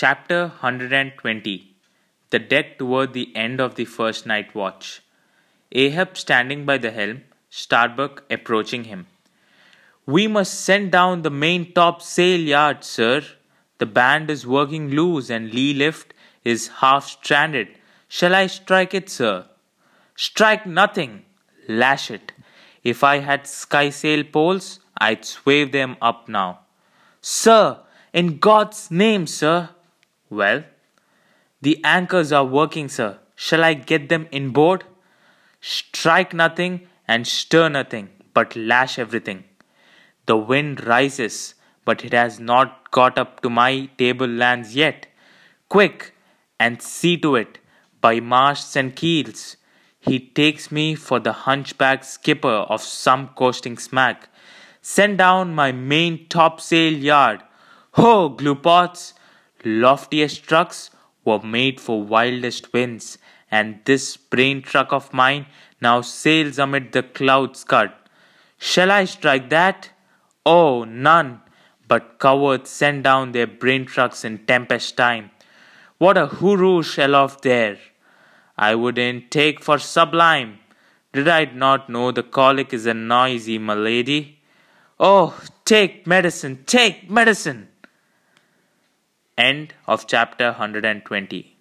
Chapter 120 The deck toward the end of the first night watch. Ahab standing by the helm, Starbuck approaching him. We must send down the main top sail yard, sir. The band is working loose and lee lift is half stranded. Shall I strike it, sir? Strike nothing. Lash it. If I had skysail poles, I'd swave them up now. Sir, in God's name, sir. Well, the anchors are working, sir. Shall I get them inboard? Strike nothing and stir nothing, but lash everything. The wind rises, but it has not got up to my table lands yet. Quick, and see to it, by masts and keels. He takes me for the hunchback skipper of some coasting smack. Send down my main topsail yard. Ho, gluepots! Loftiest trucks were made for wildest winds, and this brain truck of mine now sails amid the cloud scud. Shall I strike that? Oh, none! But cowards send down their brain trucks in tempest time. What a hooroosh aloft there! I wouldn't take for sublime. Did I not know the colic is a noisy malady? Oh, take medicine, take medicine! End of chapter 120.